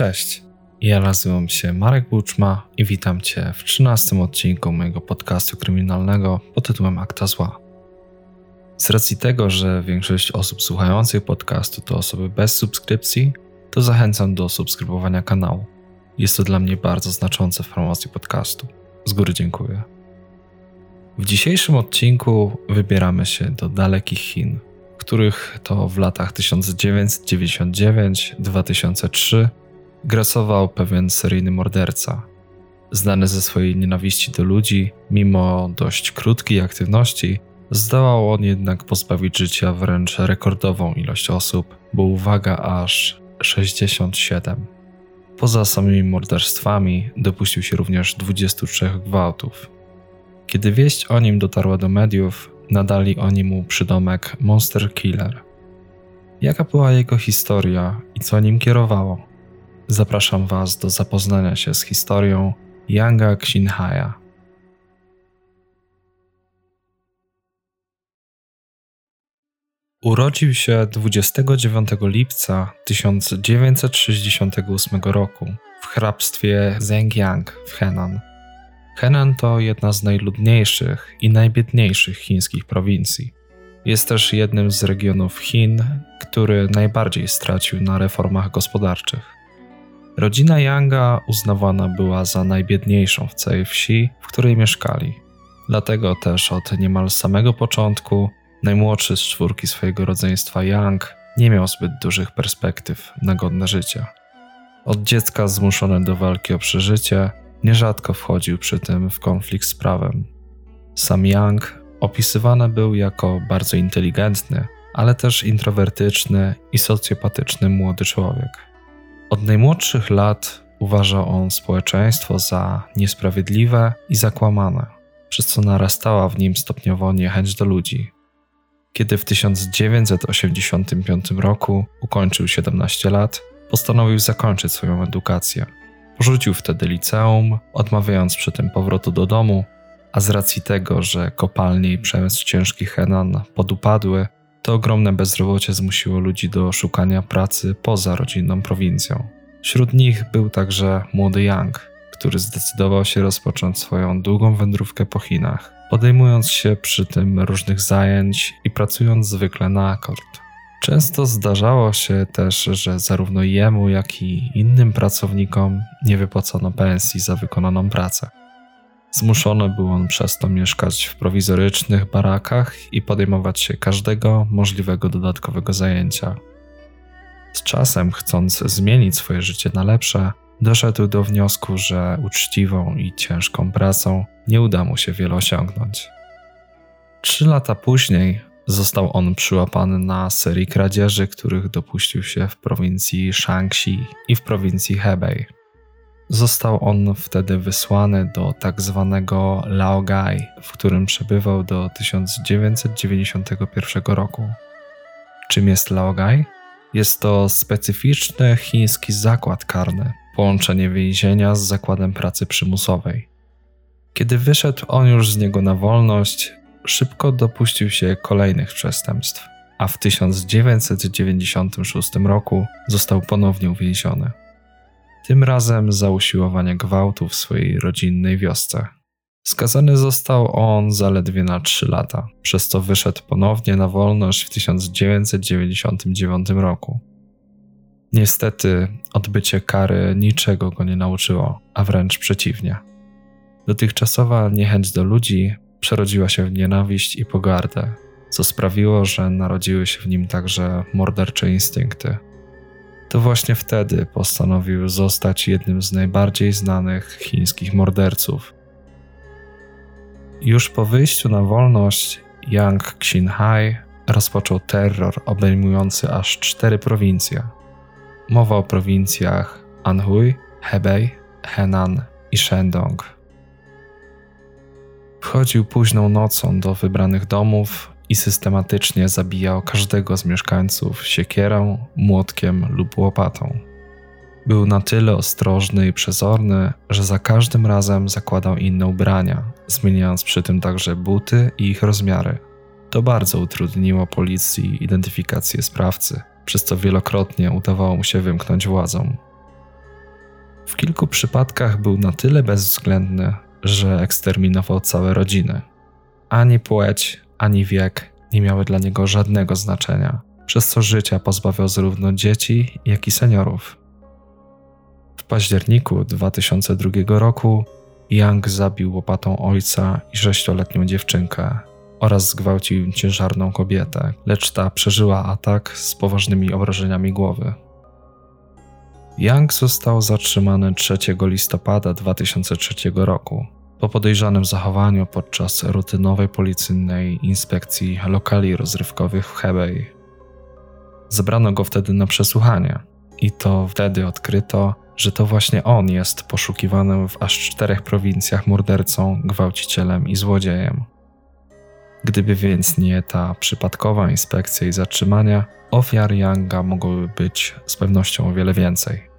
Cześć, ja nazywam się Marek Buczma i witam Cię w 13 odcinku mojego podcastu kryminalnego pod tytułem Akta Zła. Z racji tego, że większość osób słuchających podcastu to osoby bez subskrypcji, to zachęcam do subskrybowania kanału. Jest to dla mnie bardzo znaczące w promocji podcastu. Z góry dziękuję. W dzisiejszym odcinku wybieramy się do dalekich Chin, których to w latach 1999-2003 grasował pewien seryjny morderca. Znany ze swojej nienawiści do ludzi, mimo dość krótkiej aktywności, zdołał on jednak pozbawić życia wręcz rekordową ilość osób, bo uwaga aż 67. Poza samymi morderstwami dopuścił się również 23 gwałtów. Kiedy wieść o nim dotarła do mediów, nadali oni mu przydomek Monster Killer. Jaka była jego historia i co nim kierowało? Zapraszam Was do zapoznania się z historią Yanga Xinhaya. Urodził się 29 lipca 1968 roku w hrabstwie Zhenjiang w Henan. Henan to jedna z najludniejszych i najbiedniejszych chińskich prowincji. Jest też jednym z regionów Chin, który najbardziej stracił na reformach gospodarczych. Rodzina Yanga uznawana była za najbiedniejszą w całej wsi, w której mieszkali. Dlatego też od niemal samego początku najmłodszy z czwórki swojego rodzeństwa Yang nie miał zbyt dużych perspektyw na godne życie. Od dziecka zmuszony do walki o przeżycie, nierzadko wchodził przy tym w konflikt z prawem. Sam Yang opisywany był jako bardzo inteligentny, ale też introwertyczny i socjopatyczny młody człowiek. Od najmłodszych lat uważał on społeczeństwo za niesprawiedliwe i zakłamane, przez co narastała w nim stopniowo niechęć do ludzi. Kiedy w 1985 roku ukończył 17 lat, postanowił zakończyć swoją edukację. Porzucił wtedy liceum, odmawiając przy tym powrotu do domu, a z racji tego, że kopalnie i przemysł ciężki Henan podupadły, to ogromne bezrobocie zmusiło ludzi do szukania pracy poza rodzinną prowincją. Wśród nich był także młody Yang, który zdecydował się rozpocząć swoją długą wędrówkę po Chinach, podejmując się przy tym różnych zajęć i pracując zwykle na akord. Często zdarzało się też, że zarówno jemu, jak i innym pracownikom nie wypłacono pensji za wykonaną pracę. Zmuszony był on przez to mieszkać w prowizorycznych barakach i podejmować się każdego możliwego dodatkowego zajęcia. Z czasem, chcąc zmienić swoje życie na lepsze, doszedł do wniosku, że uczciwą i ciężką pracą nie uda mu się wiele osiągnąć. Trzy lata później został on przyłapany na serii kradzieży, których dopuścił się w prowincji Shaanxi i w prowincji Hebei. Został on wtedy wysłany do tak zwanego Laogai, w którym przebywał do 1991 roku. Czym jest Laogai? Jest to specyficzny chiński zakład karny, połączenie więzienia z zakładem pracy przymusowej. Kiedy wyszedł on już z niego na wolność, szybko dopuścił się kolejnych przestępstw, a w 1996 roku został ponownie uwięziony tym razem za usiłowanie gwałtu w swojej rodzinnej wiosce. Skazany został on zaledwie na 3 lata, przez co wyszedł ponownie na wolność w 1999 roku. Niestety, odbycie kary niczego go nie nauczyło, a wręcz przeciwnie. Dotychczasowa niechęć do ludzi przerodziła się w nienawiść i pogardę, co sprawiło, że narodziły się w nim także mordercze instynkty. To właśnie wtedy postanowił zostać jednym z najbardziej znanych chińskich morderców. Już po wyjściu na wolność Yang Xinhai rozpoczął terror obejmujący aż cztery prowincje. Mowa o prowincjach Anhui, Hebei, Henan i Shandong. Wchodził późną nocą do wybranych domów i systematycznie zabijał każdego z mieszkańców siekierą, młotkiem lub łopatą. Był na tyle ostrożny i przezorny, że za każdym razem zakładał inne ubrania, zmieniając przy tym także buty i ich rozmiary. To bardzo utrudniło policji identyfikację sprawcy, przez co wielokrotnie udawało mu się wymknąć władzom. W kilku przypadkach był na tyle bezwzględny, że eksterminował całe rodziny. Ani płeć, ani wiek nie miały dla niego żadnego znaczenia, przez co życia pozbawiał zarówno dzieci, jak i seniorów. W październiku 2002 roku Young zabił łopatą ojca i sześcioletnią dziewczynkę oraz zgwałcił ciężarną kobietę, lecz ta przeżyła atak z poważnymi obrażeniami głowy. Young został zatrzymany 3 listopada 2003 roku po podejrzanym zachowaniu podczas rutynowej policyjnej inspekcji lokali rozrywkowych w Hebei. Zebrano go wtedy na przesłuchanie i to wtedy odkryto, że to właśnie on jest poszukiwanym w aż czterech prowincjach mordercą, gwałcicielem i złodziejem. Gdyby więc nie ta przypadkowa inspekcja i zatrzymania, ofiar Younga mogłoby być z pewnością o wiele więcej.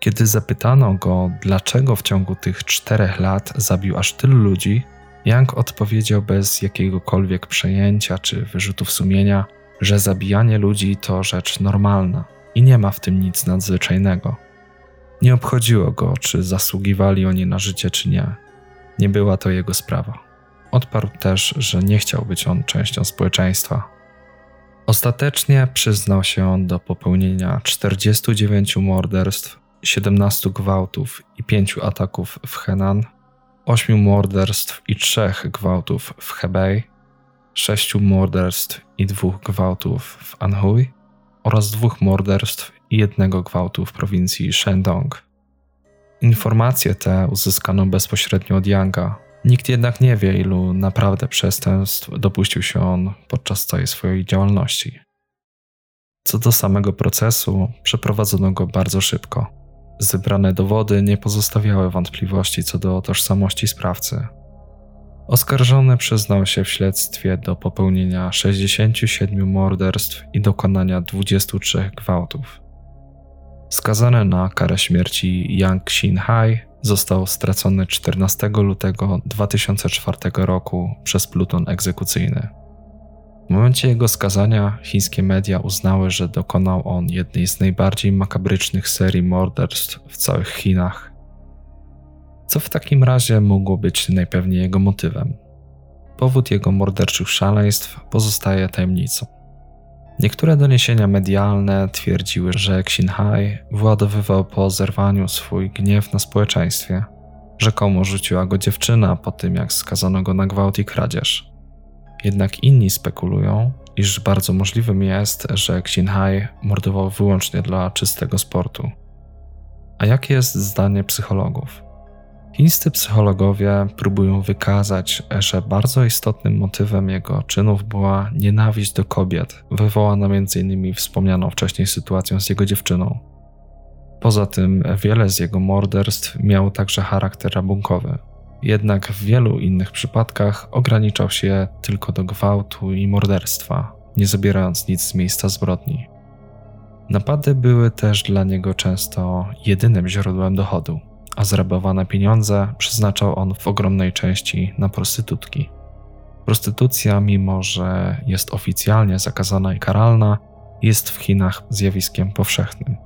Kiedy zapytano go, dlaczego w ciągu tych czterech lat zabił aż tylu ludzi, Young odpowiedział bez jakiegokolwiek przejęcia czy wyrzutów sumienia, że zabijanie ludzi to rzecz normalna i nie ma w tym nic nadzwyczajnego. Nie obchodziło go, czy zasługiwali oni na życie, czy nie. Nie była to jego sprawa. Odparł też, że nie chciał być on częścią społeczeństwa. Ostatecznie przyznał się do popełnienia 49 morderstw 17 gwałtów i 5 ataków w Henan, 8 morderstw i 3 gwałtów w Hebei, 6 morderstw i 2 gwałtów w Anhui oraz 2 morderstw i 1 gwałtu w prowincji Shandong. Informacje te uzyskano bezpośrednio od Yanga. Nikt jednak nie wie, ilu naprawdę przestępstw dopuścił się on podczas całej swojej działalności. Co do samego procesu, przeprowadzono go bardzo szybko. Zebrane dowody nie pozostawiały wątpliwości co do tożsamości sprawcy. Oskarżony przyznał się w śledztwie do popełnienia 67 morderstw i dokonania 23 gwałtów. Skazany na karę śmierci Yang Xin-hai został stracony 14 lutego 2004 roku przez pluton egzekucyjny. W momencie jego skazania chińskie media uznały, że dokonał on jednej z najbardziej makabrycznych serii morderstw w całych Chinach. Co w takim razie mogło być najpewniej jego motywem? Powód jego morderczych szaleństw pozostaje tajemnicą. Niektóre doniesienia medialne twierdziły, że Xinhai władowywał po zerwaniu swój gniew na społeczeństwie. Rzekomo rzuciła go dziewczyna po tym, jak skazano go na gwałt i kradzież. Jednak inni spekulują, iż bardzo możliwym jest, że Xinhai mordował wyłącznie dla czystego sportu. A jakie jest zdanie psychologów? Chińscy psychologowie próbują wykazać, że bardzo istotnym motywem jego czynów była nienawiść do kobiet, wywołana m.in. wspomnianą wcześniej sytuacją z jego dziewczyną. Poza tym, wiele z jego morderstw miało także charakter rabunkowy. Jednak w wielu innych przypadkach ograniczał się tylko do gwałtu i morderstwa, nie zabierając nic z miejsca zbrodni. Napady były też dla niego często jedynym źródłem dochodu, a zrabowane pieniądze przeznaczał on w ogromnej części na prostytutki. Prostytucja, mimo że jest oficjalnie zakazana i karalna, jest w Chinach zjawiskiem powszechnym.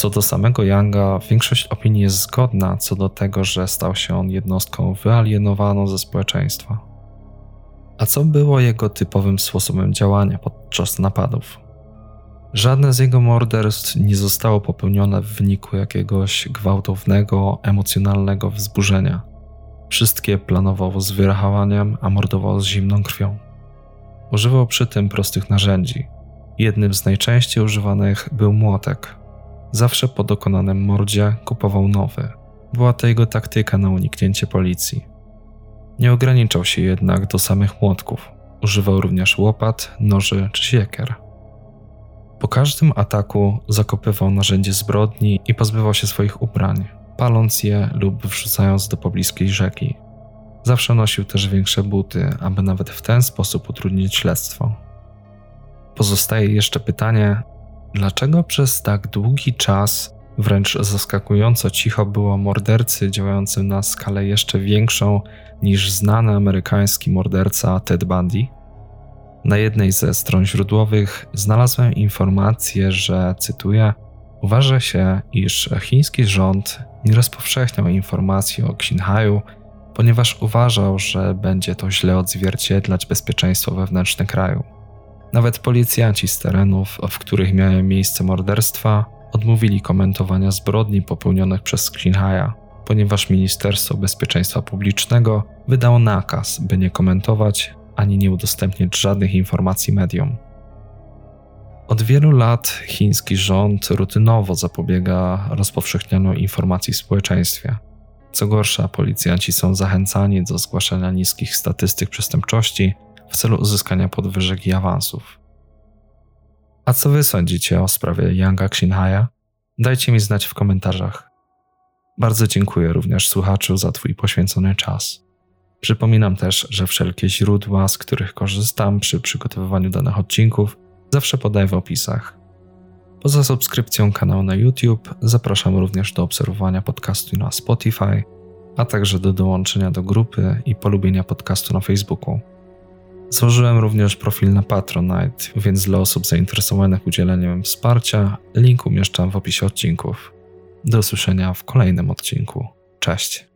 Co do samego Younga, większość opinii jest zgodna co do tego, że stał się on jednostką wyalienowaną ze społeczeństwa. A co było jego typowym sposobem działania podczas napadów? Żadne z jego morderstw nie zostało popełnione w wyniku jakiegoś gwałtownego, emocjonalnego wzburzenia. Wszystkie planował z wyrachowaniem, a mordował z zimną krwią. Używał przy tym prostych narzędzi. Jednym z najczęściej używanych był młotek, Zawsze po dokonanym mordzie kupował nowy. Była to jego taktyka na uniknięcie policji. Nie ograniczał się jednak do samych młotków. Używał również łopat, noży czy siekier. Po każdym ataku zakopywał narzędzie zbrodni i pozbywał się swoich ubrań, paląc je lub wrzucając do pobliskiej rzeki. Zawsze nosił też większe buty, aby nawet w ten sposób utrudnić śledztwo. Pozostaje jeszcze pytanie, Dlaczego przez tak długi czas wręcz zaskakująco cicho było mordercy działającym na skalę jeszcze większą niż znany amerykański morderca Ted Bundy? Na jednej ze stron źródłowych znalazłem informację, że, cytuję, Uważa się, iż chiński rząd nie rozpowszechniał informacji o Xinhaiu, ponieważ uważał, że będzie to źle odzwierciedlać bezpieczeństwo wewnętrzne kraju. Nawet policjanci z terenów, w których miały miejsce morderstwa, odmówili komentowania zbrodni popełnionych przez Xinhaia, ponieważ Ministerstwo Bezpieczeństwa Publicznego wydało nakaz, by nie komentować ani nie udostępniać żadnych informacji mediom. Od wielu lat chiński rząd rutynowo zapobiega rozpowszechnianiu informacji w społeczeństwie. Co gorsza, policjanci są zachęcani do zgłaszania niskich statystyk przestępczości w celu uzyskania podwyżek i awansów. A co wy sądzicie o sprawie Yanga Xinhaya? Dajcie mi znać w komentarzach. Bardzo dziękuję również słuchaczu za Twój poświęcony czas. Przypominam też, że wszelkie źródła, z których korzystam przy przygotowywaniu danych odcinków, zawsze podaję w opisach. Poza subskrypcją kanału na YouTube, zapraszam również do obserwowania podcastu na Spotify, a także do dołączenia do grupy i polubienia podcastu na Facebooku. Złożyłem również profil na Patronite, więc dla osób zainteresowanych udzieleniem wsparcia link umieszczam w opisie odcinków. Do usłyszenia w kolejnym odcinku. Cześć.